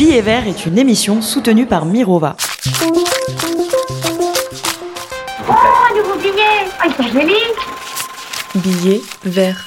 Billet vert est une émission soutenue par Mirova. Oh, un nouveau billet Ah, il est joli Billet vert.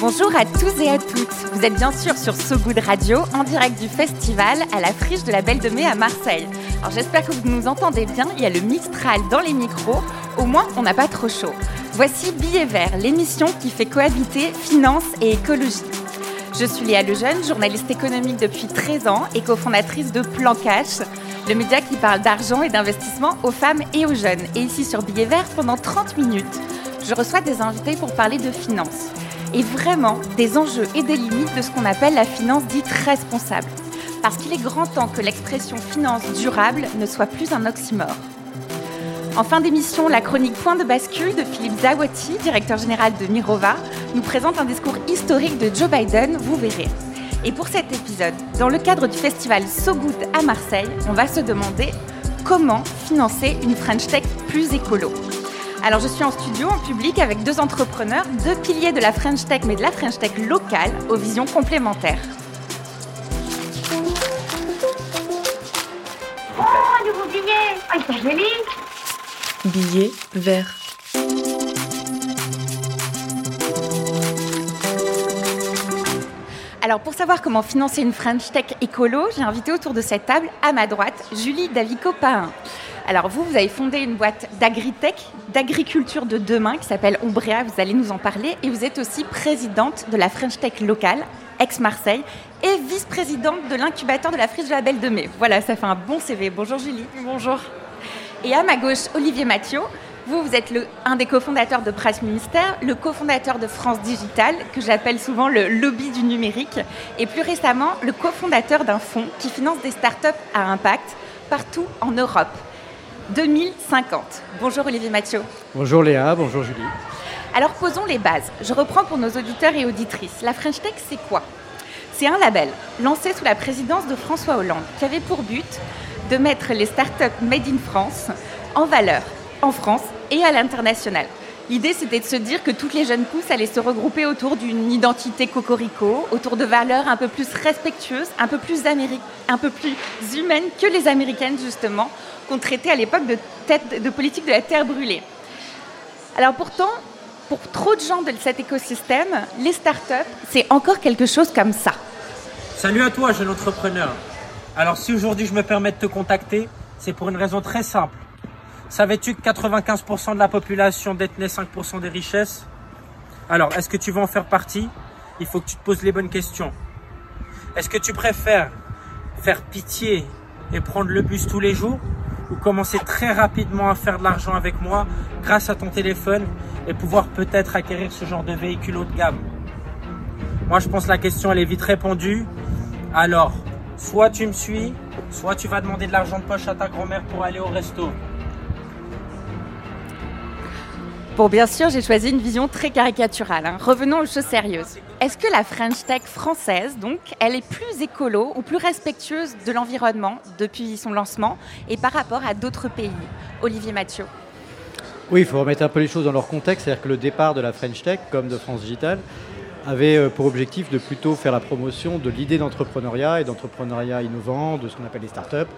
Bonjour à tous et à toutes. Vous êtes bien sûr sur So Good Radio en direct du festival à la friche de la Belle de Mai à Marseille. J'espère que vous nous entendez bien. Il y a le Mistral dans les micros. Au moins, on n'a pas trop chaud. Voici Billet Vert, l'émission qui fait cohabiter finance et écologie. Je suis Léa Lejeune, journaliste économique depuis 13 ans et cofondatrice de Plan Cash, le média qui parle d'argent et d'investissement aux femmes et aux jeunes. Et ici sur Billet Vert, pendant 30 minutes, je reçois des invités pour parler de finance et vraiment des enjeux et des limites de ce qu'on appelle la finance dite responsable. Parce qu'il est grand temps que l'expression finance durable ne soit plus un oxymore. En fin d'émission, la chronique Point de bascule de Philippe Zawati, directeur général de Mirova, nous présente un discours historique de Joe Biden, vous verrez. Et pour cet épisode, dans le cadre du festival So à Marseille, on va se demander comment financer une French Tech plus écolo. Alors je suis en studio, en public, avec deux entrepreneurs, deux piliers de la French Tech, mais de la French Tech locale, aux visions complémentaires. Ah, il est joli Billet vert. Alors pour savoir comment financer une French Tech écolo, j'ai invité autour de cette table, à ma droite, Julie Davico-Pain. Alors vous, vous avez fondé une boîte d'agritech, d'agriculture de demain qui s'appelle Ombrea, vous allez nous en parler, et vous êtes aussi présidente de la French Tech locale, ex-Marseille, et vice-présidente de l'incubateur de la friche de la Belle de Mai. Voilà, ça fait un bon CV. Bonjour Julie. Bonjour. Et à ma gauche, Olivier Mathieu. Vous, vous êtes le, un des cofondateurs de Presse Ministère, le cofondateur de France Digital, que j'appelle souvent le lobby du numérique, et plus récemment, le cofondateur d'un fonds qui finance des startups à impact partout en Europe. 2050. Bonjour Olivier Mathieu. Bonjour Léa, bonjour Julie. Alors posons les bases. Je reprends pour nos auditeurs et auditrices. La French Tech, c'est quoi? C'est un label lancé sous la présidence de François Hollande qui avait pour but de mettre les startups made in France en valeur en France et à l'international. L'idée, c'était de se dire que toutes les jeunes pousses allaient se regrouper autour d'une identité cocorico, autour de valeurs un peu plus respectueuses, un peu plus, un peu plus humaines que les américaines, justement, qu'on traitait à l'époque de, tête- de politique de la terre brûlée. Alors pourtant, pour trop de gens de cet écosystème, les startups, c'est encore quelque chose comme ça. Salut à toi, jeune entrepreneur. Alors si aujourd'hui je me permets de te contacter, c'est pour une raison très simple. Savais-tu que 95% de la population détenait 5% des richesses? Alors, est-ce que tu veux en faire partie? Il faut que tu te poses les bonnes questions. Est-ce que tu préfères faire pitié et prendre le bus tous les jours ou commencer très rapidement à faire de l'argent avec moi grâce à ton téléphone et pouvoir peut-être acquérir ce genre de véhicule haut de gamme? Moi, je pense que la question, elle est vite répondue. Alors, soit tu me suis, soit tu vas demander de l'argent de poche à ta grand-mère pour aller au resto. Bon, bien sûr, j'ai choisi une vision très caricaturale. hein. Revenons aux choses sérieuses. Est-ce que la French Tech française, donc, elle est plus écolo ou plus respectueuse de l'environnement depuis son lancement et par rapport à d'autres pays? Olivier Mathieu. Oui, il faut remettre un peu les choses dans leur contexte, c'est-à-dire que le départ de la French Tech, comme de France Digital, avait euh, pour objectif de plutôt faire la promotion de l'idée d'entrepreneuriat et d'entrepreneuriat innovant, de ce qu'on appelle les startups,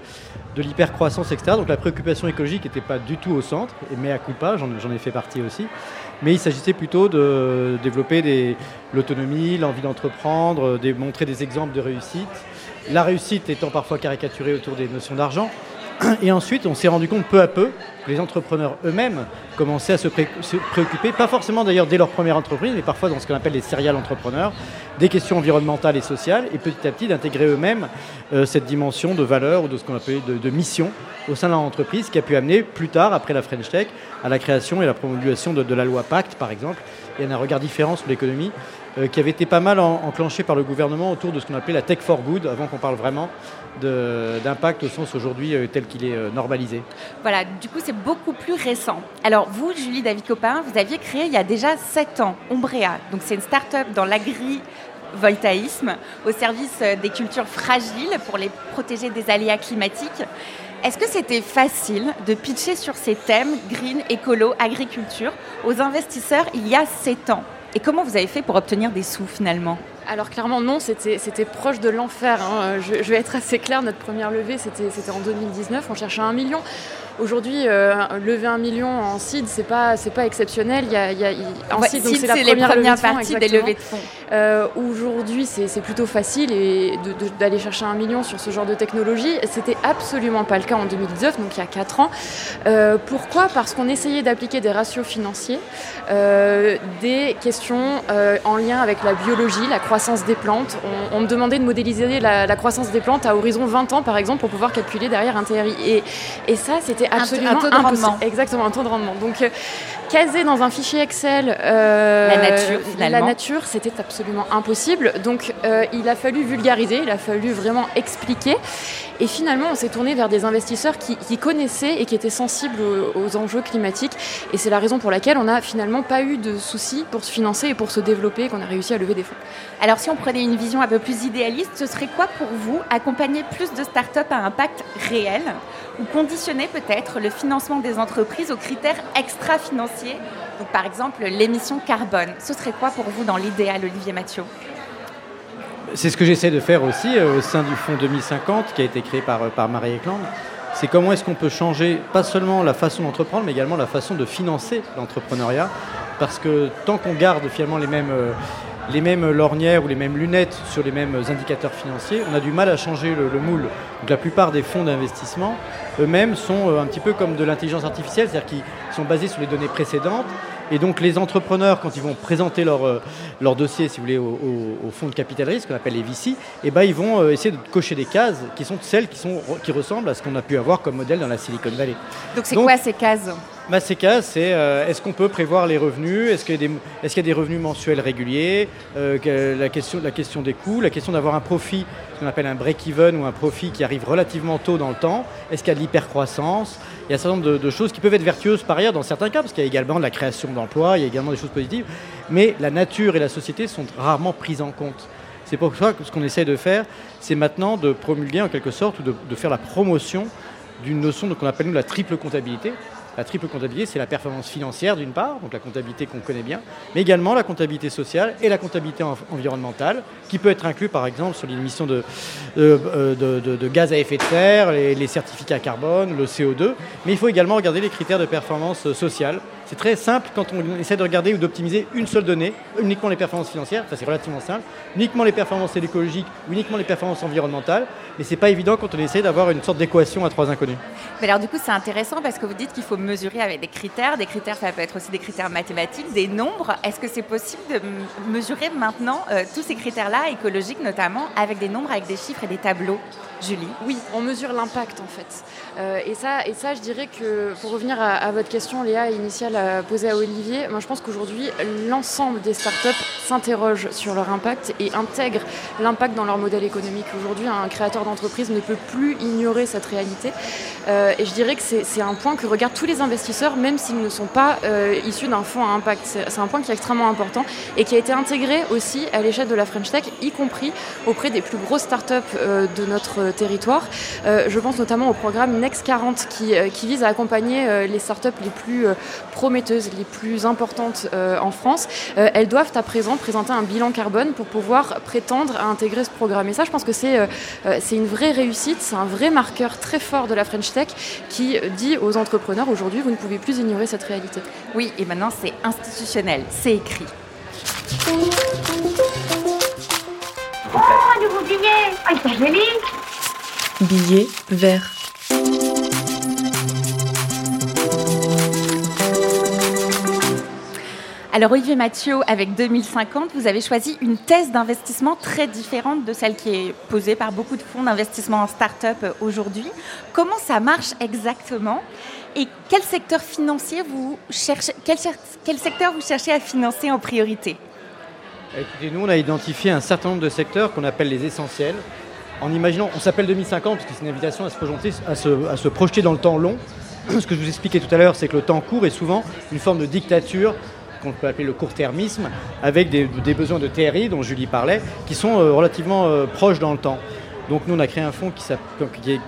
de l'hypercroissance, etc. Donc la préoccupation écologique n'était pas du tout au centre, mais à coup pas, j'en ai fait partie aussi. Mais il s'agissait plutôt de développer l'autonomie, l'envie d'entreprendre, de montrer des exemples de réussite. La réussite étant parfois caricaturée autour des notions d'argent. Et ensuite, on s'est rendu compte peu à peu que les entrepreneurs eux-mêmes commençaient à se, pré- se préoccuper, pas forcément d'ailleurs dès leur première entreprise, mais parfois dans ce qu'on appelle les serial entrepreneurs, des questions environnementales et sociales, et petit à petit d'intégrer eux-mêmes euh, cette dimension de valeur ou de ce qu'on appelle de, mission au sein de leur entreprise, qui a pu amener plus tard, après la French Tech, à la création et la promulgation de, la loi Pacte, par exemple, et un regard différent sur l'économie, qui avait été pas mal en- enclenché par le gouvernement autour de ce qu'on appelait la tech for good, avant qu'on parle vraiment d'impact au sens aujourd'hui euh, tel qu'il est euh, normalisé. Voilà, du coup, c'est beaucoup plus récent. Alors, vous, Julie David-Copin, vous aviez créé il y a déjà 7 ans Ombrea. Donc, c'est une start-up dans l'agrivoltaïsme au service euh, des cultures fragiles pour les protéger des aléas climatiques. Est-ce que c'était facile de pitcher sur ces thèmes, green, écolo, agriculture, aux investisseurs il y a 7 ans? Et comment vous avez fait pour obtenir des sous finalement? Alors clairement non, c'était proche de l'enfer. Hein. Je, je, vais être assez clair, notre première levée c'était en 2019, on cherchait un million. Aujourd'hui, euh, lever un million en seed, c'est pas c'est pas exceptionnel. Il y a, il y a en seed, donc c'est la première, partie des levées de fonds. Euh, Aujourd'hui, c'est plutôt facile et d'aller chercher un million sur ce genre de technologie. C'était absolument pas le cas en 2019, donc il y a 4 ans. Euh, pourquoi? Parce qu'on essayait d'appliquer des ratios financiers, des questions en lien avec la biologie, la croissance des plantes. On, on me demandait de modéliser la, la, croissance des plantes à horizon 20 ans, par exemple, pour pouvoir calculer derrière un TRI. Et, et ça, c'était absolument un, taux de rendement. Exactement, un taux de rendement. Donc, euh, caser dans un fichier Excel euh, la nature, la nature, c'était absolument impossible. Donc, euh, il a fallu vulgariser, il a fallu vraiment expliquer. Et finalement, on s'est tourné vers des investisseurs qui, qui, connaissaient et qui étaient sensibles aux, aux enjeux climatiques. Et c'est la raison pour laquelle on n'a finalement pas eu de soucis pour se financer et pour se développer, qu'on a réussi à lever des fonds. Alors, si on prenait une vision un peu plus idéaliste, ce serait quoi pour vous accompagner plus de startups à impact réel ou conditionner peut-être le financement des entreprises aux critères extra-financiers? Donc, par exemple, l'émission carbone. Ce serait quoi pour vous dans l'idéal, Olivier Mathieu? C'est ce que j'essaie de faire aussi euh, au sein du Fonds 2050 qui a été créé par, par Marie Eklund. C'est comment est-ce qu'on peut changer pas seulement la façon d'entreprendre, mais également la façon de financer l'entrepreneuriat. Parce que tant qu'on garde finalement les mêmes, euh, les mêmes lorgnières ou les mêmes lunettes sur les mêmes indicateurs financiers, on a du mal à changer le, le moule. Donc la plupart des fonds d'investissement eux-mêmes sont euh, un petit peu comme de l'intelligence artificielle, c'est-à-dire qu'ils sont basés sur les données précédentes. Et donc les entrepreneurs, quand ils vont présenter leur, euh, leur dossier, si vous voulez, au, au, au fonds de capital risque, qu'on appelle les VC, eh ben, ils vont euh, essayer de cocher des cases qui sont celles qui, sont, qui ressemblent à ce qu'on a pu avoir comme modèle dans la Silicon Valley. Donc c'est quoi ces cases? Cases, c'est euh, est-ce qu'on peut prévoir les revenus? Est-ce qu'il y, a des revenus mensuels réguliers? Euh, la, question, des coûts, la question d'avoir un profit, ce qu'on appelle un break-even ou un profit qui arrive relativement tôt dans le temps. Est-ce qu'il y a de l'hypercroissance? Il y a un certain nombre de, choses qui peuvent être vertueuses par ailleurs dans certains cas, parce qu'il y a également de la création d'emplois, il y a également des choses positives, mais la nature et la société sont rarement prises en compte. C'est pour ça que ce qu'on essaie de faire, c'est maintenant de promulguer en quelque sorte, ou de, de faire la promotion d'une notion qu'on appelle nous la triple comptabilité, la triple comptabilité, c'est la performance financière d'une part, donc la comptabilité qu'on connaît bien, mais également la comptabilité sociale et la comptabilité en environnementale, qui peut être inclus par exemple sur l'émission de, de, de, de, gaz à effet de serre, les, les certificats carbone, le CO2, mais il faut également regarder les critères de performance sociale. C'est très simple quand on essaie de regarder ou d'optimiser une seule donnée, uniquement les performances financières, ça c'est relativement simple, uniquement les performances écologiques, uniquement les performances environnementales, mais c'est pas évident quand on essaie d'avoir une sorte d'équation à trois inconnus. Alors du coup c'est intéressant parce que vous dites qu'il faut mesurer avec des critères, des critères ça peut être aussi des critères mathématiques, des nombres. Est-ce que c'est possible de mesurer maintenant euh, tous ces critères-là, écologiques notamment, avec des nombres, avec des chiffres et des tableaux? Julie Oui, on mesure l'impact en fait. Euh, et, ça, et ça, je dirais que pour revenir à, votre question, Léa, initiale à poser à Olivier, moi je pense qu'aujourd'hui, l'ensemble des startups s'interrogent sur leur impact et intègrent l'impact dans leur modèle économique. Aujourd'hui, un créateur d'entreprise ne peut plus ignorer cette réalité. Euh, et je dirais que c'est un point que regardent tous les investisseurs, même s'ils ne sont pas euh, issus d'un fonds à impact. C'est un point qui est extrêmement important et qui a été intégré aussi à l'échelle de la French Tech, y compris auprès des plus grosses startups euh, de notre territoire. Euh, je pense notamment au programme Next 40 qui, euh, qui vise à accompagner euh, les startups les plus prometteuses, les plus importantes en France. elles doivent à présent présenter un bilan carbone pour pouvoir prétendre à intégrer ce programme. Et ça, je pense que c'est une vraie réussite, c'est un vrai marqueur très fort de la French Tech qui dit aux entrepreneurs aujourd'hui, vous ne pouvez plus ignorer cette réalité. Oui, et maintenant c'est institutionnel, c'est écrit. Oh, un nouveau billet Oh, il est joli Billet vert. Alors Olivier Mathieu, avec 2050, vous avez choisi une thèse d'investissement très différente de celle qui est posée par beaucoup de fonds d'investissement en start-up aujourd'hui. Comment ça marche exactement et quel secteur financier vous cherchez, quel, quel secteur vous cherchez à financer en priorité? Écoutez, nous on a identifié un certain nombre de secteurs qu'on appelle les essentiels, en imaginant, on s'appelle 2050 parce que c'est une invitation à se, projeter, à, se, à se projeter dans le temps long. Ce que je vous expliquais tout à l'heure, c'est que le temps court est souvent une forme de dictature qu'on peut appeler le court-termisme, avec des, besoins de TRI dont Julie parlait, qui sont euh, relativement euh, proches dans le temps. Donc nous, on a créé un fonds qui,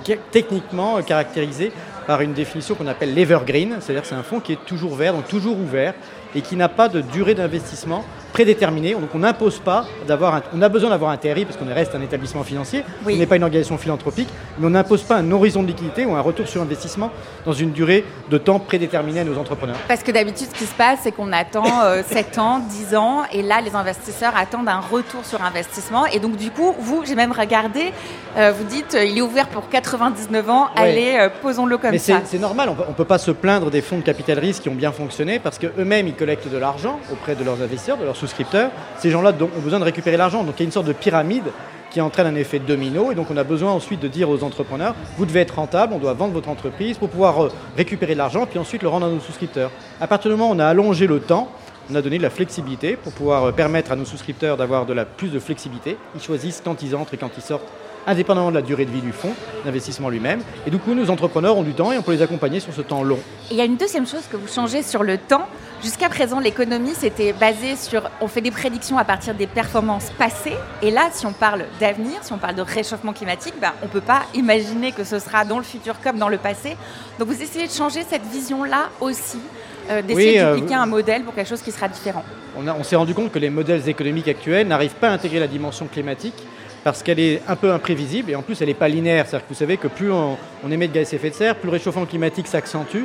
qui est techniquement caractérisé par une définition qu'on appelle l'evergreen, c'est-à-dire c'est un fonds qui est toujours vert, donc toujours ouvert, et qui n'a pas de durée d'investissement prédéterminée. Donc on n'impose pas d'avoir, on a besoin d'avoir un TRI parce qu'on reste un établissement financier, on n'est pas une organisation philanthropique, mais on n'impose pas un horizon de liquidité ou un retour sur investissement dans une durée de temps prédéterminée à nos entrepreneurs. Parce que d'habitude, ce qui se passe, c'est qu'on attend 7 euh, ans, 10 ans, et là, les investisseurs attendent un retour sur investissement. Et donc, du coup, vous, j'ai même regardé, euh, vous dites, euh, il est ouvert pour 99 ans, allez, posons-le comme ça. C'est normal, on ne peut pas se plaindre des fonds de capital risque qui ont bien fonctionné parce qu'eux-mêmes, ils collectent de l'argent auprès de leurs investisseurs, de leurs souscripteurs. Ces gens-là ont besoin de récupérer l'argent. Donc il y a une sorte de pyramide qui entraîne un effet domino. Et donc on a besoin ensuite de dire aux entrepreneurs, vous devez être rentable, on doit vendre votre entreprise pour pouvoir euh, récupérer l'argent, puis ensuite le rendre à nos souscripteurs. À partir du moment où on a allongé le temps, on a donné de la flexibilité pour pouvoir euh, permettre à nos souscripteurs d'avoir de la plus de flexibilité. Ils choisissent quand ils entrent et quand ils sortent indépendamment de la durée de vie du fonds d'investissement lui-même. Et du coup, nos entrepreneurs ont du temps et on peut les accompagner sur ce temps long. il y a une deuxième chose que vous changez sur le temps. Jusqu'à présent, l'économie, c'était basé sur, on fait des prédictions à partir des performances passées. Et là, si on parle d'avenir, si on parle de réchauffement climatique, ben, on ne peut pas imaginer que ce sera dans le futur comme dans le passé. Donc vous essayez de changer cette vision-là aussi. Euh, d'essayer de euh, un modèle pour quelque chose qui sera différent. On, on s'est rendu compte que les modèles économiques actuels n'arrivent pas à intégrer la dimension climatique parce qu'elle est un peu imprévisible et en plus elle n'est pas linéaire. C'est-à-dire que vous savez que plus on, émet de gaz à effet de serre, plus le réchauffement climatique s'accentue,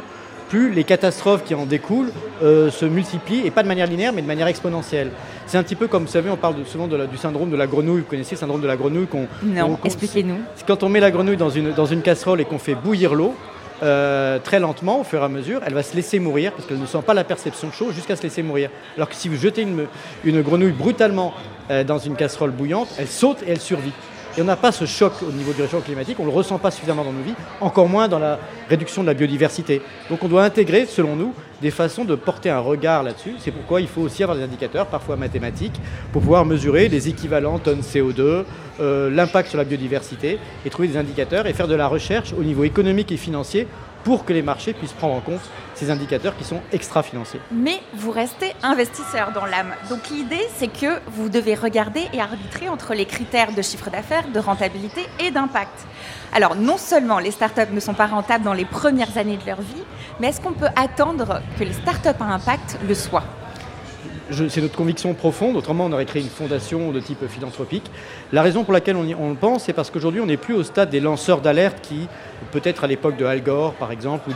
plus les catastrophes qui en découlent euh, se multiplient, et pas de manière linéaire, mais de manière exponentielle. C'est un petit peu comme, vous savez, on parle souvent du syndrome de la grenouille. Vous connaissez le syndrome de la grenouille qu'on, Non, expliquez-nous. Quand on met la grenouille dans une, dans une casserole et qu'on fait bouillir l'eau, euh, très lentement, au fur et à mesure, elle va se laisser mourir parce qu'elle ne sent pas la perception chaud jusqu'à se laisser mourir. Alors que si vous jetez une, une grenouille brutalement euh, dans une casserole bouillante, elle saute et elle survit. Et on n'a pas ce choc au niveau du réchauffement climatique, on ne le ressent pas suffisamment dans nos vies, encore moins dans la réduction de la biodiversité. Donc on doit intégrer, selon nous, des façons de porter un regard là-dessus. C'est pourquoi il faut aussi avoir des indicateurs, parfois mathématiques, pour pouvoir mesurer les équivalents tonnes CO2, euh, l'impact sur la biodiversité, et trouver des indicateurs et faire de la recherche au niveau économique et financier pour que les marchés puissent prendre en compte ces indicateurs qui sont extra-financiers. Mais vous restez investisseur dans l'âme. Donc l'idée, c'est que vous devez regarder et arbitrer entre les critères de chiffre d'affaires, de rentabilité et d'impact. Alors non seulement les startups ne sont pas rentables dans les premières années de leur vie, mais est-ce qu'on peut attendre que les startups à impact le soient? C'est notre conviction profonde, autrement on aurait créé une fondation de type philanthropique. La raison pour laquelle on, on le pense, c'est parce qu'aujourd'hui on n'est plus au stade des lanceurs d'alerte qui, peut-être à l'époque de Al Gore par exemple, ou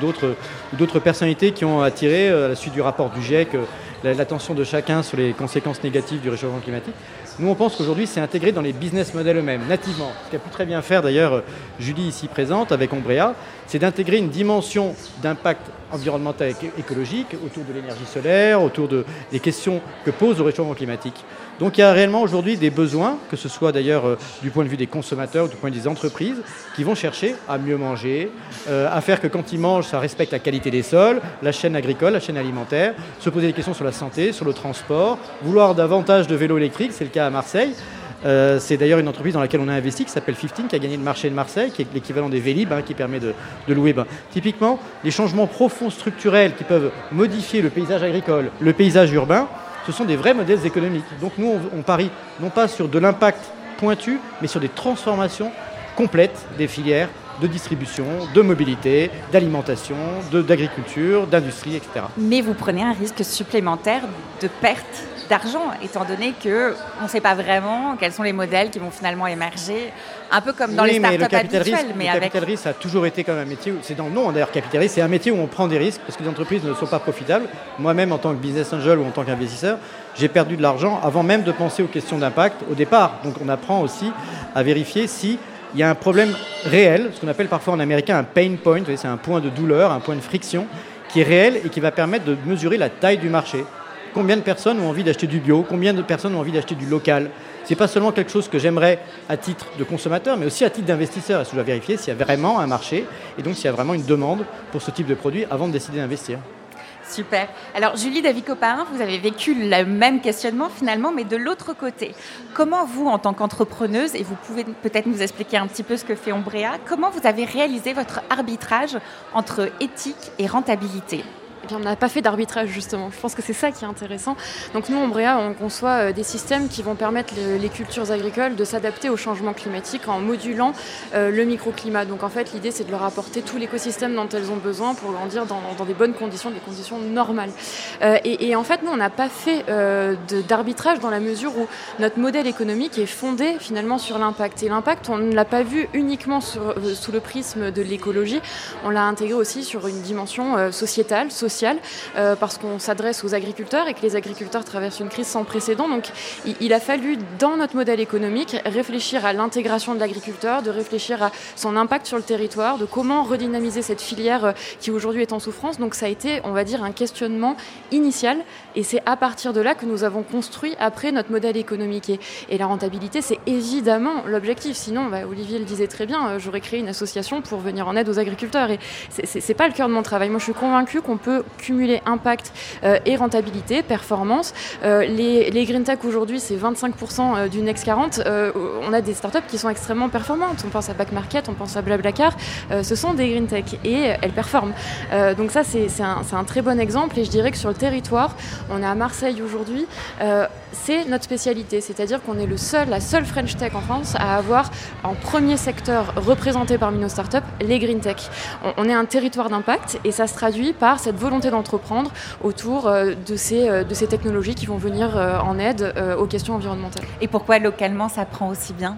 d'autres personnalités qui ont attiré, euh, à la suite du rapport du GIEC, euh, l'attention de chacun sur les conséquences négatives du réchauffement climatique. Nous, on pense qu'aujourd'hui, c'est intégré dans les business models eux-mêmes, nativement. Ce qu'a pu très bien faire d'ailleurs euh, Julie ici présente avec Ombrea, c'est d'intégrer une dimension d'impact environnemental et écologique autour de l'énergie solaire, autour de, des questions que pose le réchauffement climatique. Donc il y a réellement aujourd'hui des besoins, que ce soit d'ailleurs euh, du point de vue des consommateurs ou du point de vue des entreprises, qui vont chercher à mieux manger, euh, à faire que quand ils mangent, ça respecte la qualité des sols, la chaîne agricole, la chaîne alimentaire, se poser des questions sur la santé, sur le transport, vouloir davantage de vélos électriques, c'est le cas à Marseille. Euh, c'est d'ailleurs une entreprise dans laquelle on a investi qui s'appelle 15, qui a gagné le marché de Marseille, qui est l'équivalent des Vélib, hein, qui permet de, louer. Ben, typiquement, les changements profonds structurels qui peuvent modifier le paysage agricole, le paysage urbain, ce sont des vrais modèles économiques. Donc nous, on, parie non pas sur de l'impact pointu, mais sur des transformations complètes des filières de distribution, de mobilité, d'alimentation, d'agriculture, d'industrie, etc. Mais vous prenez un risque supplémentaire de perte d'argent, étant donné qu'on ne sait pas vraiment quels sont les modèles qui vont finalement émerger, un peu comme dans les startups habituelles. mais le capital risque a toujours été comme un métier, c'est dans le nom d'ailleurs, capital risque, c'est un métier où on prend des risques parce que les entreprises ne sont pas profitables. Moi-même, en tant que business angel ou en tant qu'investisseur, j'ai perdu de l'argent avant même de penser aux questions d'impact au départ. Donc on apprend aussi à vérifier si il y a un problème réel, ce qu'on appelle parfois en américain un pain point, c'est un point de douleur, un point de friction, qui est réel et qui va permettre de mesurer la taille du marché. Combien de personnes ont envie d'acheter du bio? Combien de personnes ont envie d'acheter du local? Ce n'est pas seulement quelque chose que j'aimerais à titre de consommateur, mais aussi à titre d'investisseur. Est-ce que je dois vérifier s'il y a vraiment un marché et donc s'il y a vraiment une demande pour ce type de produit avant de décider d'investir? Super. Alors Julie David-Copin, vous avez vécu le même questionnement finalement, mais de l'autre côté. Comment vous, en tant qu'entrepreneuse, et vous pouvez peut-être nous expliquer un petit peu ce que fait Ombrea, comment vous avez réalisé votre arbitrage entre éthique et rentabilité? On n'a pas fait d'arbitrage justement. Je pense que c'est ça qui est intéressant. Donc nous, Ombrea, on conçoit des systèmes qui vont permettre les cultures agricoles de s'adapter au changement climatique en modulant le microclimat. Donc en fait, l'idée, c'est de leur apporter tout l'écosystème dont elles ont besoin pour grandir dans, des bonnes conditions, des conditions normales. Et, et, en fait, nous, on n'a pas fait d'arbitrage dans la mesure où notre modèle économique est fondé finalement sur l'impact. Et l'impact, on ne l'a pas vu uniquement euh, sous le prisme de l'écologie, on l'a intégré aussi sur une dimension euh, sociétale, euh, parce qu'on s'adresse aux agriculteurs et que les agriculteurs traversent une crise sans précédent. Donc il, a fallu, dans notre modèle économique, réfléchir à l'intégration de l'agriculteur, de réfléchir à son impact sur le territoire, de comment redynamiser cette filière qui aujourd'hui est en souffrance. Donc ça a été, on va dire, un questionnement initial et c'est à partir de là que nous avons construit après notre modèle économique. Et, la rentabilité, c'est évidemment l'objectif. Sinon, bah, Olivier le disait très bien, euh, j'aurais créé une association pour venir en aide aux agriculteurs. Et c'est pas le cœur de mon travail. Moi, je suis convaincue qu'on peut cumuler impact euh, et rentabilité, performance. Euh, les, green tech aujourd'hui, c'est 25% du Next 40. on a des startups qui sont extrêmement performantes. On pense à Back Market, on pense à Blablacar. ce sont des green tech et elles performent. donc ça, c'est un, un, très bon exemple. Et je dirais que sur le territoire, on est à Marseille aujourd'hui. C'est notre spécialité, c'est-à-dire qu'on est le seul, la seule French Tech en France à avoir en premier secteur représenté parmi nos startups les green tech. On, est un territoire d'impact et ça se traduit par cette volonté d'entreprendre autour euh, de, ces, euh, de ces technologies qui vont venir euh, en aide aux questions environnementales. Et pourquoi localement ça prend aussi bien?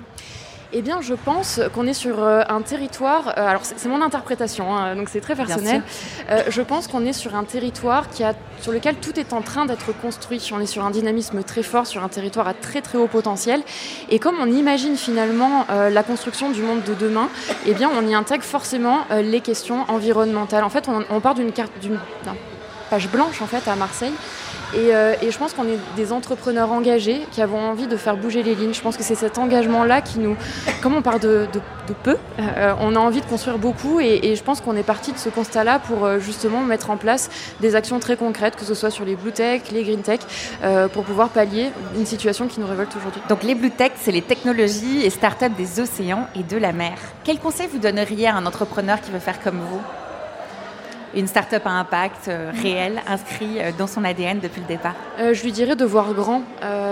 Eh bien, je pense qu'on est sur euh, un territoire. Euh, alors, c'est mon interprétation, hein, donc c'est très personnel. Euh, je pense qu'on est sur un territoire qui a, sur lequel tout est en train d'être construit. On est sur un dynamisme très fort, sur un territoire à très très haut potentiel. Et comme on imagine finalement la construction du monde de demain, eh bien, on y intègre forcément les questions environnementales. En fait, on, on part d'une carte, d'une page blanche en fait à Marseille euh, et, je pense qu'on est des entrepreneurs engagés qui avons envie de faire bouger les lignes. Je pense que c'est cet engagement-là qui nous, comme on part de, peu, euh, on a envie de construire beaucoup et, je pense qu'on est parti de ce constat-là pour euh, justement mettre en place des actions très concrètes, que ce soit sur les blue tech, les green tech, pour pouvoir pallier une situation qui nous révolte aujourd'hui. Donc les blue tech, c'est les technologies et startups des océans et de la mer. Quel conseil vous donneriez à un entrepreneur qui veut faire comme vous? Une start-up à impact euh, réel, inscrit euh, dans son ADN depuis le départ euh, Je lui dirais de voir grand.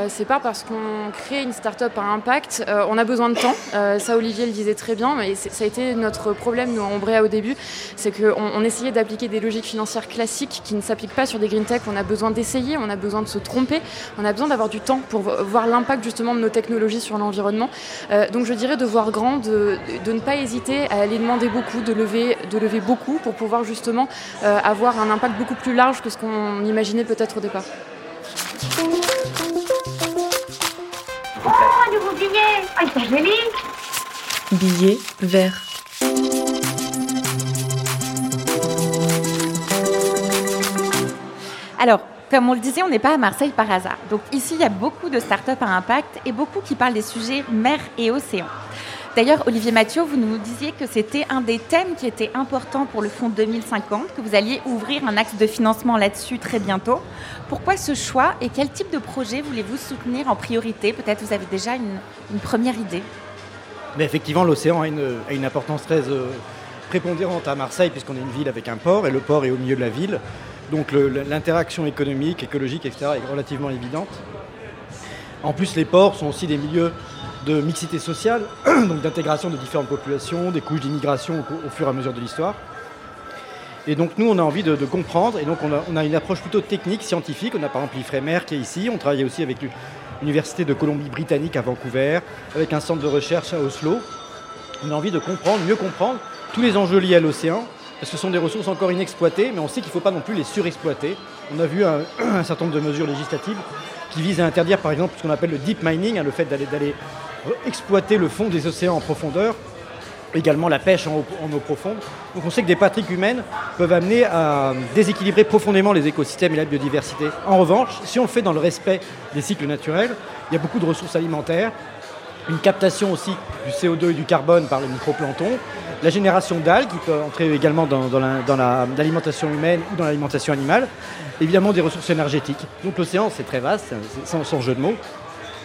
c'est pas parce qu'on crée une start-up à impact, on a besoin de temps. ça, Olivier le disait très bien, mais ça a été notre problème, nous, en Ombrea, au début. C'est qu'on on essayait d'appliquer des logiques financières classiques qui ne s'appliquent pas sur des green tech. On a besoin d'essayer, on a besoin de se tromper, on a besoin d'avoir du temps pour voir l'impact justement de nos technologies sur l'environnement. donc je dirais de voir grand, de, de, ne pas hésiter à aller demander beaucoup, de lever, de lever beaucoup pour pouvoir justement euh, avoir un impact beaucoup plus large que ce qu'on imaginait peut-être au départ. Oh, un nouveau billet Oh, il joli Billet vert. Alors, comme on le disait, on n'est pas à Marseille par hasard. Donc ici, il y a beaucoup de startups à impact et beaucoup qui parlent des sujets mer et océan. D'ailleurs, Olivier Mathieu, vous nous disiez que c'était un des thèmes qui était important pour le fonds 2050, que vous alliez ouvrir un axe de financement là-dessus très bientôt. Pourquoi ce choix et quel type de projet voulez-vous soutenir en priorité? Peut-être vous avez déjà une, première idée. Mais effectivement, l'océan a une, importance très euh, prépondérante à Marseille, puisqu'on est une ville avec un port, et le port est au milieu de la ville. Donc l'interaction économique, écologique, etc. est relativement évidente. En plus, les ports sont aussi des milieux de mixité sociale, donc d'intégration de différentes populations, des couches d'immigration au, fur et à mesure de l'histoire. Et donc nous, on a envie de, comprendre, et donc on a, une approche plutôt technique, scientifique. On a par exemple l'IFREMER qui est ici, on travaille aussi avec l'Université de Colombie-Britannique à Vancouver, avec un centre de recherche à Oslo. On a envie de comprendre, mieux comprendre tous les enjeux liés à l'océan, parce que ce sont des ressources encore inexploitées, mais on sait qu'il ne faut pas non plus les surexploiter. On a vu un, certain nombre de mesures législatives qui visent à interdire par exemple ce qu'on appelle le deep mining, hein, le fait d'aller exploiter le fond des océans en profondeur, également la pêche en eau, profonde. Donc on sait que des pratiques humaines peuvent amener à déséquilibrer profondément les écosystèmes et la biodiversité. En revanche, si on le fait dans le respect des cycles naturels, il y a beaucoup de ressources alimentaires, une captation aussi du CO2 et du carbone par le microplancton, la génération d'algues qui peut entrer également dans, l'alimentation humaine ou dans l'alimentation animale, évidemment des ressources énergétiques. Donc l'océan c'est très vaste, sans jeu de mots.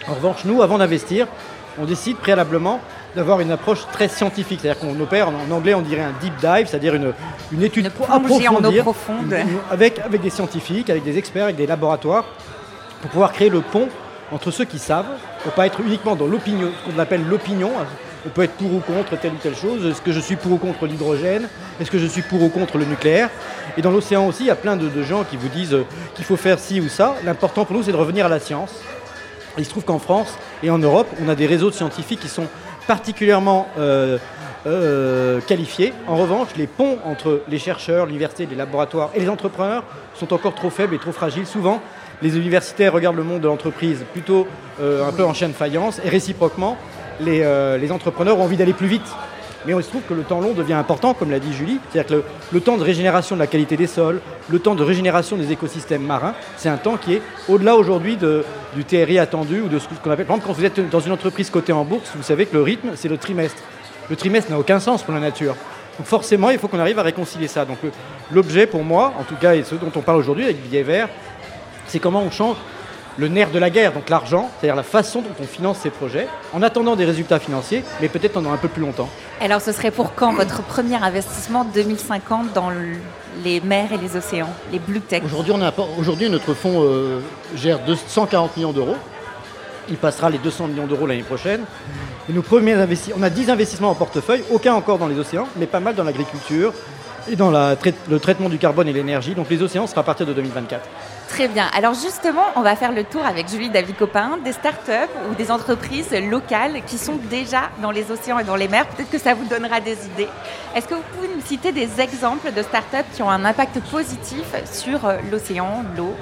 En revanche, nous, avant d'investir, on décide préalablement d'avoir une approche très scientifique. C'est-à-dire qu'on opère, en anglais on dirait un deep dive, c'est-à-dire une, une étude en eau approfondir, profonde. avec, avec des scientifiques, avec des experts, avec des laboratoires, pour pouvoir créer le pont entre ceux qui savent, pour pas être uniquement dans l'opinion, ce qu'on appelle l'opinion. On peut être pour ou contre telle ou telle chose. Est-ce que je suis pour ou contre l'hydrogène? Est-ce que je suis pour ou contre le nucléaire? Et dans l'océan aussi, il y a plein de, de gens qui vous disent euh, qu'il faut faire ci ou ça. L'important pour nous, c'est de revenir à la science. Il se trouve qu'en France et en Europe, on a des réseaux de scientifiques qui sont particulièrement euh, euh, qualifiés. En revanche, les ponts entre les chercheurs, l'université, les laboratoires et les entrepreneurs sont encore trop faibles et trop fragiles. Souvent, les universitaires regardent le monde de l'entreprise plutôt euh, un peu en chaîne faïence et réciproquement, les entrepreneurs ont envie d'aller plus vite. Mais il se trouve que le temps long devient important, comme l'a dit Julie. C'est-à-dire que le, temps de régénération de la qualité des sols, le temps de régénération des écosystèmes marins, c'est un temps qui est au-delà aujourd'hui du TRI attendu ou de ce qu'on appelle. Par exemple, quand vous êtes dans une entreprise cotée en bourse, vous savez que le rythme, c'est le trimestre. Le trimestre n'a aucun sens pour la nature. Donc forcément, il faut qu'on arrive à réconcilier ça. Donc l'objet pour moi, en tout cas, et ce dont on parle aujourd'hui avec Billet Vert, c'est comment on change le nerf de la guerre, donc l'argent, c'est-à-dire la façon dont on finance ces projets, en attendant des résultats financiers, mais peut-être pendant un peu plus longtemps. Alors, ce serait pour quand votre premier investissement 2050 dans le- les mers et les océans, les Blue Tech? Aujourd'hui, on a apport- aujourd'hui, notre fonds euh, gère 240 millions d'euros. Il passera les 200 millions d'euros l'année prochaine. Et nos premiers investis- on a 10 investissements en portefeuille, aucun encore dans les océans, mais pas mal dans l'agriculture et dans le traitement du carbone et l'énergie. Donc les océans sera à partir de 2024. Très bien. Alors justement, on va faire le tour avec Julie David-Copin des startups ou des entreprises locales qui sont déjà dans les océans et dans les mers. Peut-être que ça vous donnera des idées. Est-ce que vous pouvez nous citer des exemples de startups qui ont un impact positif sur euh, l'océan, l'eau,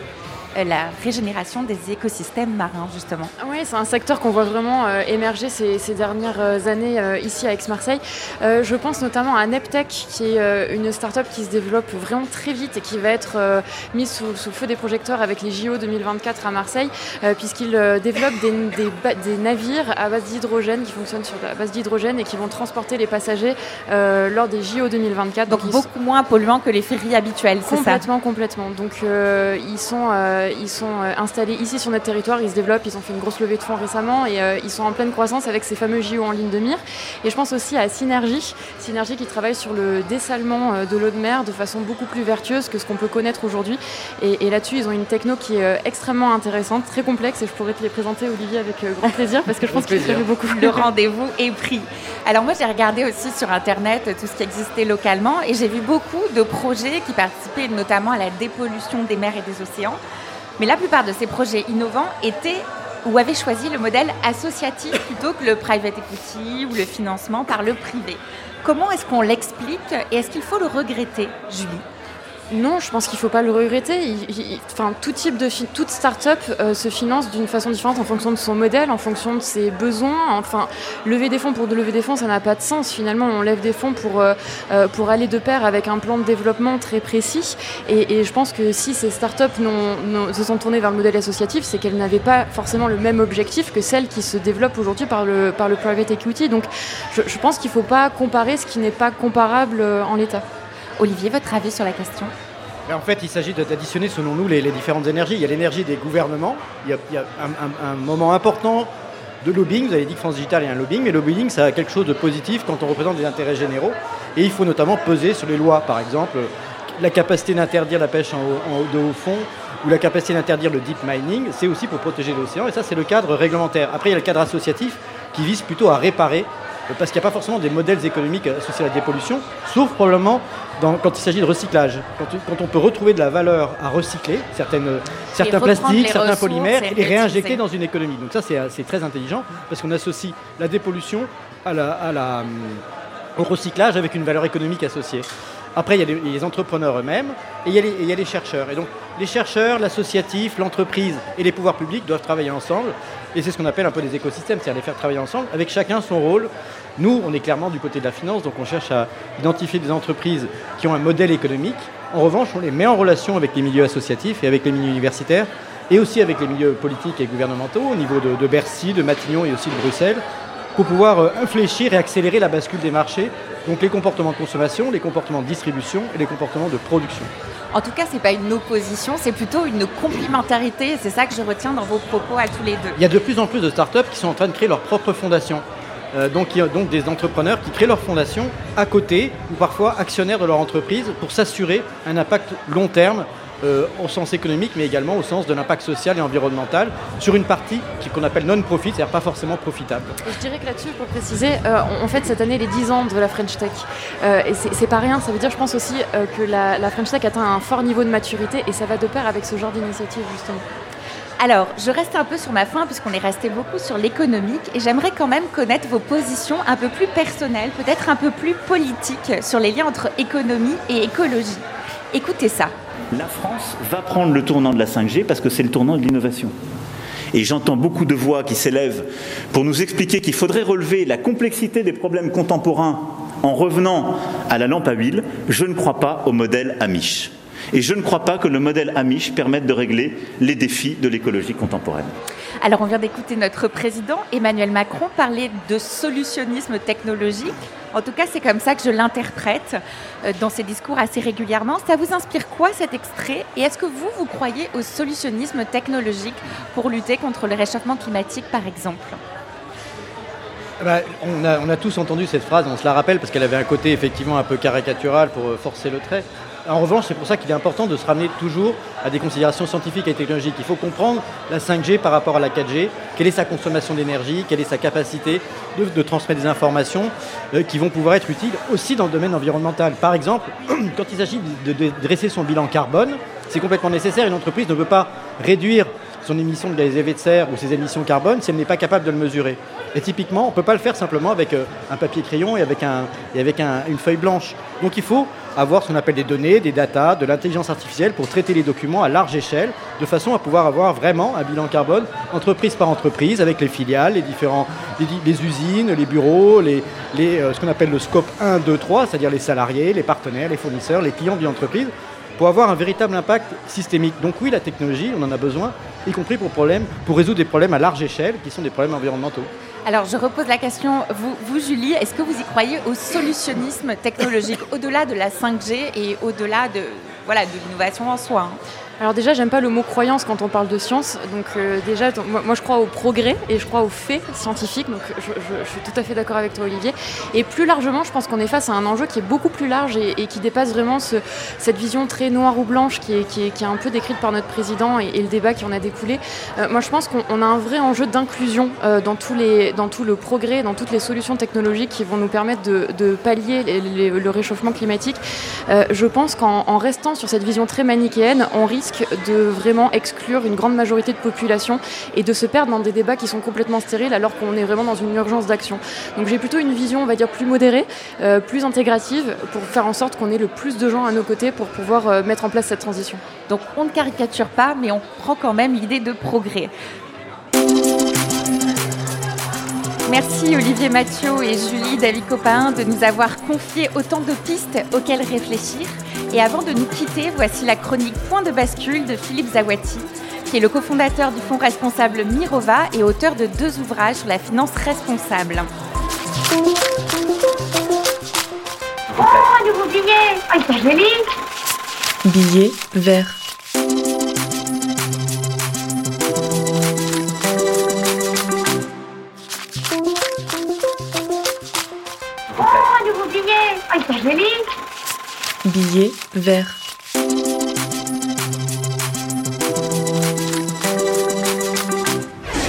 la régénération des écosystèmes marins, justement Oui, c'est un secteur qu'on voit vraiment euh, émerger ces, ces dernières euh, années euh, ici à Aix-Marseille. Euh, je pense notamment à Neptech, qui est euh, une start-up qui se développe vraiment très vite et qui va être euh, mise sous, feu des projecteurs avec les JO 2024 à Marseille, euh, puisqu'ils euh, développent des, des ba- des navires à base d'hydrogène qui fonctionnent sur la base d'hydrogène et qui vont transporter les passagers euh, lors des JO 2024. Donc beaucoup moins polluants que les ferries habituelles, c'est ça? Complètement, complètement. Donc euh, ils sont, euh, ils sont euh, installés ici sur notre territoire, ils se développent, ils ont fait une grosse levée de fonds récemment et euh, ils sont en pleine croissance avec ces fameux JO en ligne de mire. Et je pense aussi à Synergie, Synergie qui travaille sur le dessalement euh, de l'eau de mer de façon beaucoup plus vertueuse que ce qu'on peut connaître aujourd'hui. Et, et là-dessus, ils ont une techno qui est euh, extrêmement intéressante, très complexe et je pourrais te les présenter Olivier avec euh, grand plaisir parce que je pense qu'ils plaisir. feraient beaucoup. Le rendez-vous est pris. Alors moi j'ai regardé aussi sur internet tout ce qui existait localement et j'ai vu beaucoup de projets qui participaient notamment à la dépollution des mers et des océans. Mais la plupart de ces projets innovants étaient ou avaient choisi le modèle associatif plutôt que le private equity ou le financement par le privé. Comment est-ce qu'on l'explique et est-ce qu'il faut le regretter, Julie? Non, je pense qu'il ne faut pas le regretter. Enfin, tout type de toute start-up euh, se finance d'une façon différente en fonction de son modèle, en fonction de ses besoins. Enfin, lever des fonds pour lever des fonds, ça n'a pas de sens. Finalement, on lève des fonds pour, euh, euh, pour aller de pair avec un plan de développement très précis. Et, je pense que si ces start-up se sont tournées vers le modèle associatif, c'est qu'elles n'avaient pas forcément le même objectif que celles qui se développent aujourd'hui par le, par le private equity. Donc, je, pense qu'il ne faut pas comparer ce qui n'est pas comparable en l'état. Olivier, votre avis sur la question? Mais en fait, il s'agit d'additionner, selon nous, les, différentes énergies. Il y a l'énergie des gouvernements. Il y a, un, moment important de lobbying. Vous avez dit que France Digital est un lobbying, mais le lobbying, ça a quelque chose de positif quand on représente des intérêts généraux. Et il faut notamment peser sur les lois, par exemple, la capacité d'interdire la pêche en, de haut fond ou la capacité d'interdire le deep mining, c'est aussi pour protéger l'océan. Et ça, c'est le cadre réglementaire. Après, il y a le cadre associatif qui vise plutôt à réparer, parce qu'il n'y a pas forcément des modèles économiques associés à la dépollution, sauf probablement dans- quand il s'agit de recyclage. Quand, quand on peut retrouver de la valeur à recycler, certaines, certains reprendre plastiques, certains polymères, et les réinjecter dans une économie. Donc ça, c'est euh, c'est très intelligent, parce qu'on associe la dépollution à la, à la, hum, au recyclage avec une valeur économique associée. Après, il y a les, entrepreneurs eux-mêmes et il, y a les, chercheurs. Et donc, les chercheurs, l'associatif, l'entreprise et les pouvoirs publics doivent travailler ensemble. Et c'est ce qu'on appelle un peu des écosystèmes, c'est-à-dire les faire travailler ensemble, avec chacun son rôle. Nous, on est clairement du côté de la finance, donc on cherche à identifier des entreprises qui ont un modèle économique. En revanche, on les met en relation avec les milieux associatifs et avec les milieux universitaires, et aussi avec les milieux politiques et gouvernementaux, au niveau de Bercy, de Matignon et aussi de Bruxelles, pour pouvoir euh, infléchir et accélérer la bascule des marchés, donc les comportements de consommation, les comportements de distribution et les comportements de production. En tout cas, c'est pas une opposition, c'est plutôt une complémentarité. et C'est ça que je retiens dans vos propos à tous les deux. Il y a de plus en plus de startups qui sont en train de créer leur propre fondation. euh, donc, donc des entrepreneurs qui créent leur fondation à côté ou parfois actionnaires de leur entreprise pour s'assurer un impact long terme euh, au sens économique, mais également au sens de l'impact social et environnemental sur une partie qu'on appelle non-profit, c'est-à-dire pas forcément profitable. je dirais que là-dessus, pour préciser, euh, on fête cette année les 10 ans de la French Tech. Euh, et c'est pas rien, ça veut dire, je pense aussi, que la, la French Tech atteint un fort niveau de maturité et ça va de pair avec ce genre d'initiative, justement. Alors, je reste un peu sur ma fin puisqu'on est resté beaucoup sur l'économique et j'aimerais quand même connaître vos positions un peu plus personnelles, peut-être un peu plus politiques sur les liens entre économie et écologie. Écoutez ça. La France va prendre le tournant de la 5G parce que c'est le tournant de l'innovation. Et j'entends beaucoup de voix qui s'élèvent pour nous expliquer qu'il faudrait relever la complexité des problèmes contemporains en revenant à la lampe à huile. Je ne crois pas au modèle Amish. Et je ne crois pas que le modèle Amish permette de régler les défis de l'écologie contemporaine. Alors on vient d'écouter notre président Emmanuel Macron parler de solutionnisme technologique. En tout cas, c'est comme ça que je l'interprète euh, dans ses discours assez régulièrement. Ça vous inspire quoi cet extrait? Et est-ce que vous, vous croyez au solutionnisme technologique pour lutter contre le réchauffement climatique, par exemple? Eh ben, on, a, tous entendu cette phrase, on se la rappelle parce qu'elle avait un côté effectivement un peu caricatural pour euh, forcer le trait. En revanche, c'est pour ça qu'il est important de se ramener toujours à des considérations scientifiques et technologiques. Il faut comprendre la 5G par rapport à la 4G, quelle est sa consommation d'énergie, quelle est sa capacité de, transmettre des informations euh, qui vont pouvoir être utiles aussi dans le domaine environnemental? Par exemple, quand il s'agit de, de dresser son bilan carbone, c'est complètement nécessaire. Une entreprise ne peut pas réduire son émission de gaz à effet de serre ou ses émissions carbone si elle n'est pas capable de le mesurer. Et typiquement, on ne peut pas le faire simplement avec euh, un papier crayon et avec, une feuille blanche. Donc il faut avoir ce qu'on appelle des données, des datas, de l'intelligence artificielle pour traiter les documents à large échelle, de façon à pouvoir avoir vraiment un bilan carbone entreprise par entreprise, avec les filiales, les différents, usines, les bureaux, les, les euh, ce qu'on appelle le scope 1, 2, 3, c'est-à-dire les salariés, les partenaires, les fournisseurs, les clients de l'entreprise, pour avoir un véritable impact systémique. Donc oui, la technologie, on en a besoin, y compris pour, pour résoudre des problèmes à large échelle, qui sont des problèmes environnementaux. Alors je repose la question, vous, vous Julie, est-ce que vous y croyez au solutionnisme technologique, au-delà de la 5G et au-delà de, voilà, de l'innovation en soi hein? Alors déjà, j'aime pas le mot croyance quand on parle de science. Donc euh, déjà, moi, je crois au progrès et je crois aux faits scientifiques. Donc je, suis tout à fait d'accord avec toi, Olivier. Et plus largement, je pense qu'on est face à un enjeu qui est beaucoup plus large et, qui dépasse vraiment cette vision très noire ou blanche qui est, un peu décrite par notre président et, le débat qui en a découlé. Euh, moi, je pense qu'on a un vrai enjeu d'inclusion euh, dans tout le progrès, dans toutes les solutions technologiques qui vont nous permettre de, pallier le réchauffement climatique. je pense qu'en restant sur cette vision très manichéenne, on risque de vraiment exclure une grande majorité de population et de se perdre dans des débats qui sont complètement stériles alors qu'on est vraiment dans une urgence d'action. Donc j'ai plutôt une vision, on va dire, plus modérée, euh, plus intégrative pour faire en sorte qu'on ait le plus de gens à nos côtés pour pouvoir euh, mettre en place cette transition. Donc on ne caricature pas, mais on prend quand même l'idée de progrès. Merci Olivier Mathieu et Julie David Copin de nous avoir confié autant de pistes auxquelles réfléchir. Et avant de nous quitter, voici la chronique Point de bascule de Philippe Zawati, qui est le cofondateur du fonds responsable Mirova et auteur de deux ouvrages sur la finance responsable. Oh, un nouveau billet Ah, c'est joli Billet vert. Billet vert.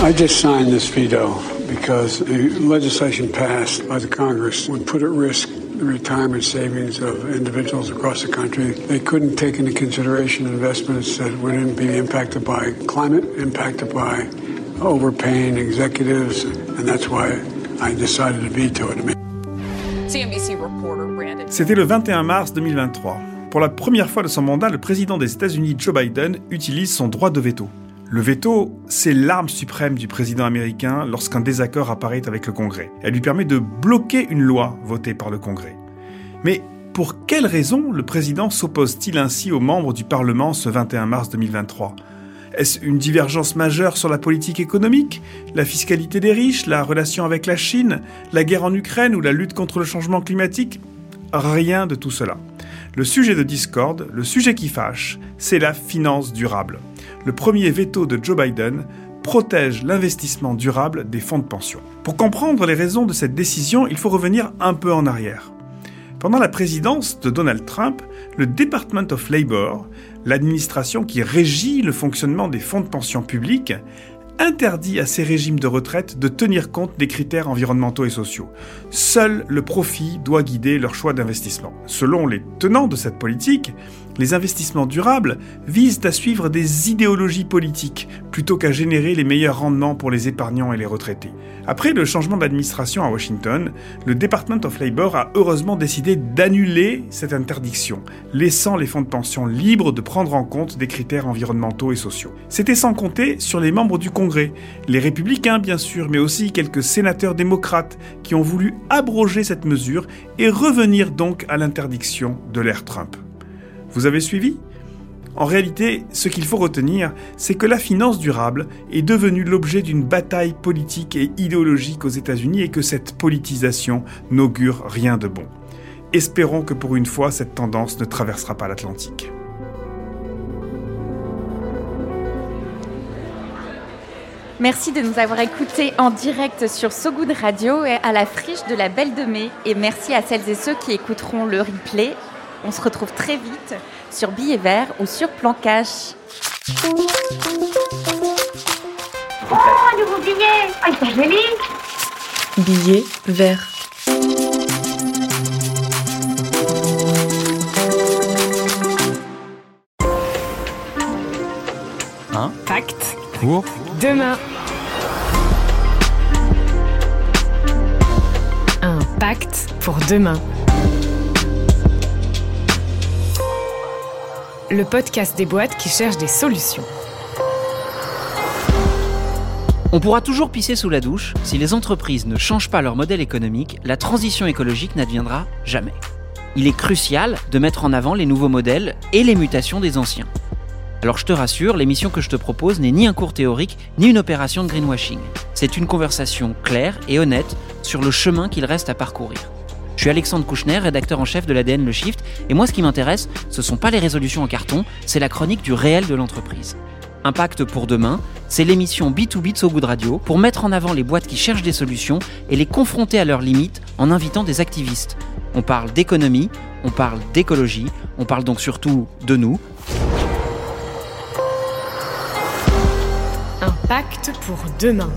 I just signed this veto because the legislation passed by the Congress would put at risk the retirement savings of individuals across the country. They couldn't take into consideration investments that wouldn't be impacted by climate, impacted by overpaying executives, and that's why I decided to veto it. C'était le 21 mars 2023. Pour la première fois de son mandat, le président des États-Unis, Joe Biden, utilise son droit de veto. Le veto, c'est l'arme suprême du président américain lorsqu'un désaccord apparaît avec le Congrès. Elle lui permet de bloquer une loi votée par le Congrès. Mais pour quelle raison le président s'oppose-t-il ainsi aux membres du Parlement ce 21 mars 2023 est-ce une divergence majeure sur la politique économique, la fiscalité des riches, la relation avec la Chine, la guerre en Ukraine ou la lutte contre le changement climatique? Rien de tout cela. Le sujet de discorde, le sujet qui fâche, c'est la finance durable. Le premier veto de Joe Biden protège l'investissement durable des fonds de pension. Pour comprendre les raisons de cette décision, il faut revenir un peu en arrière. Pendant la présidence de Donald Trump, le Department of Labor, l'administration qui régit le fonctionnement des fonds de pension publics, interdit à ces régimes de retraite de tenir compte des critères environnementaux et sociaux. Seul le profit doit guider leur choix d'investissement. Selon les tenants de cette politique, les investissements durables visent à suivre des idéologies politiques plutôt qu'à générer les meilleurs rendements pour les épargnants et les retraités. Après le changement d'administration à Washington, le Department of Labor a heureusement décidé d'annuler cette interdiction, laissant les fonds de pension libres de prendre en compte des critères environnementaux et sociaux. C'était sans compter sur les membres du Congrès, les républicains bien sûr, mais aussi quelques sénateurs démocrates qui ont voulu abroger cette mesure et revenir donc à l'interdiction de l'ère Trump. Vous avez suivi? En réalité, ce qu'il faut retenir, c'est que la finance durable est devenue l'objet d'une bataille politique et idéologique aux États-Unis et que cette politisation n'augure rien de bon. Espérons que pour une fois, cette tendance ne traversera pas l'Atlantique. Merci de nous avoir écoutés en direct sur So Good Radio et à la friche de la Belle de Mai. Et merci à celles et ceux qui écouteront le replay on se retrouve très vite sur Billet Vert ou sur Plan Cash. Oh, un nouveau billet? Oh, il est joli Billet vert. Un Pacte pour? Demain. Un pacte pour demain. Le podcast des boîtes qui cherchent des solutions. On pourra toujours pisser sous la douche, si les entreprises ne changent pas leur modèle économique, la transition écologique n'adviendra jamais. Il est crucial de mettre en avant les nouveaux modèles et les mutations des anciens. Alors je te rassure, l'émission que je te propose n'est ni un cours théorique, ni une opération de greenwashing. C'est une conversation claire et honnête sur le chemin qu'il reste à parcourir. Je suis Alexandre Kouchner, rédacteur en chef de l'ADN Le Shift, et moi ce qui m'intéresse, ce sont pas les résolutions en carton, c'est la chronique du réel de l'entreprise. Impact pour demain, c'est l'émission B2B de So Good Radio pour mettre en avant les boîtes qui cherchent des solutions et les confronter à leurs limites en invitant des activistes. On parle d'économie, on parle d'écologie, on parle donc surtout de nous. Un pacte pour demain.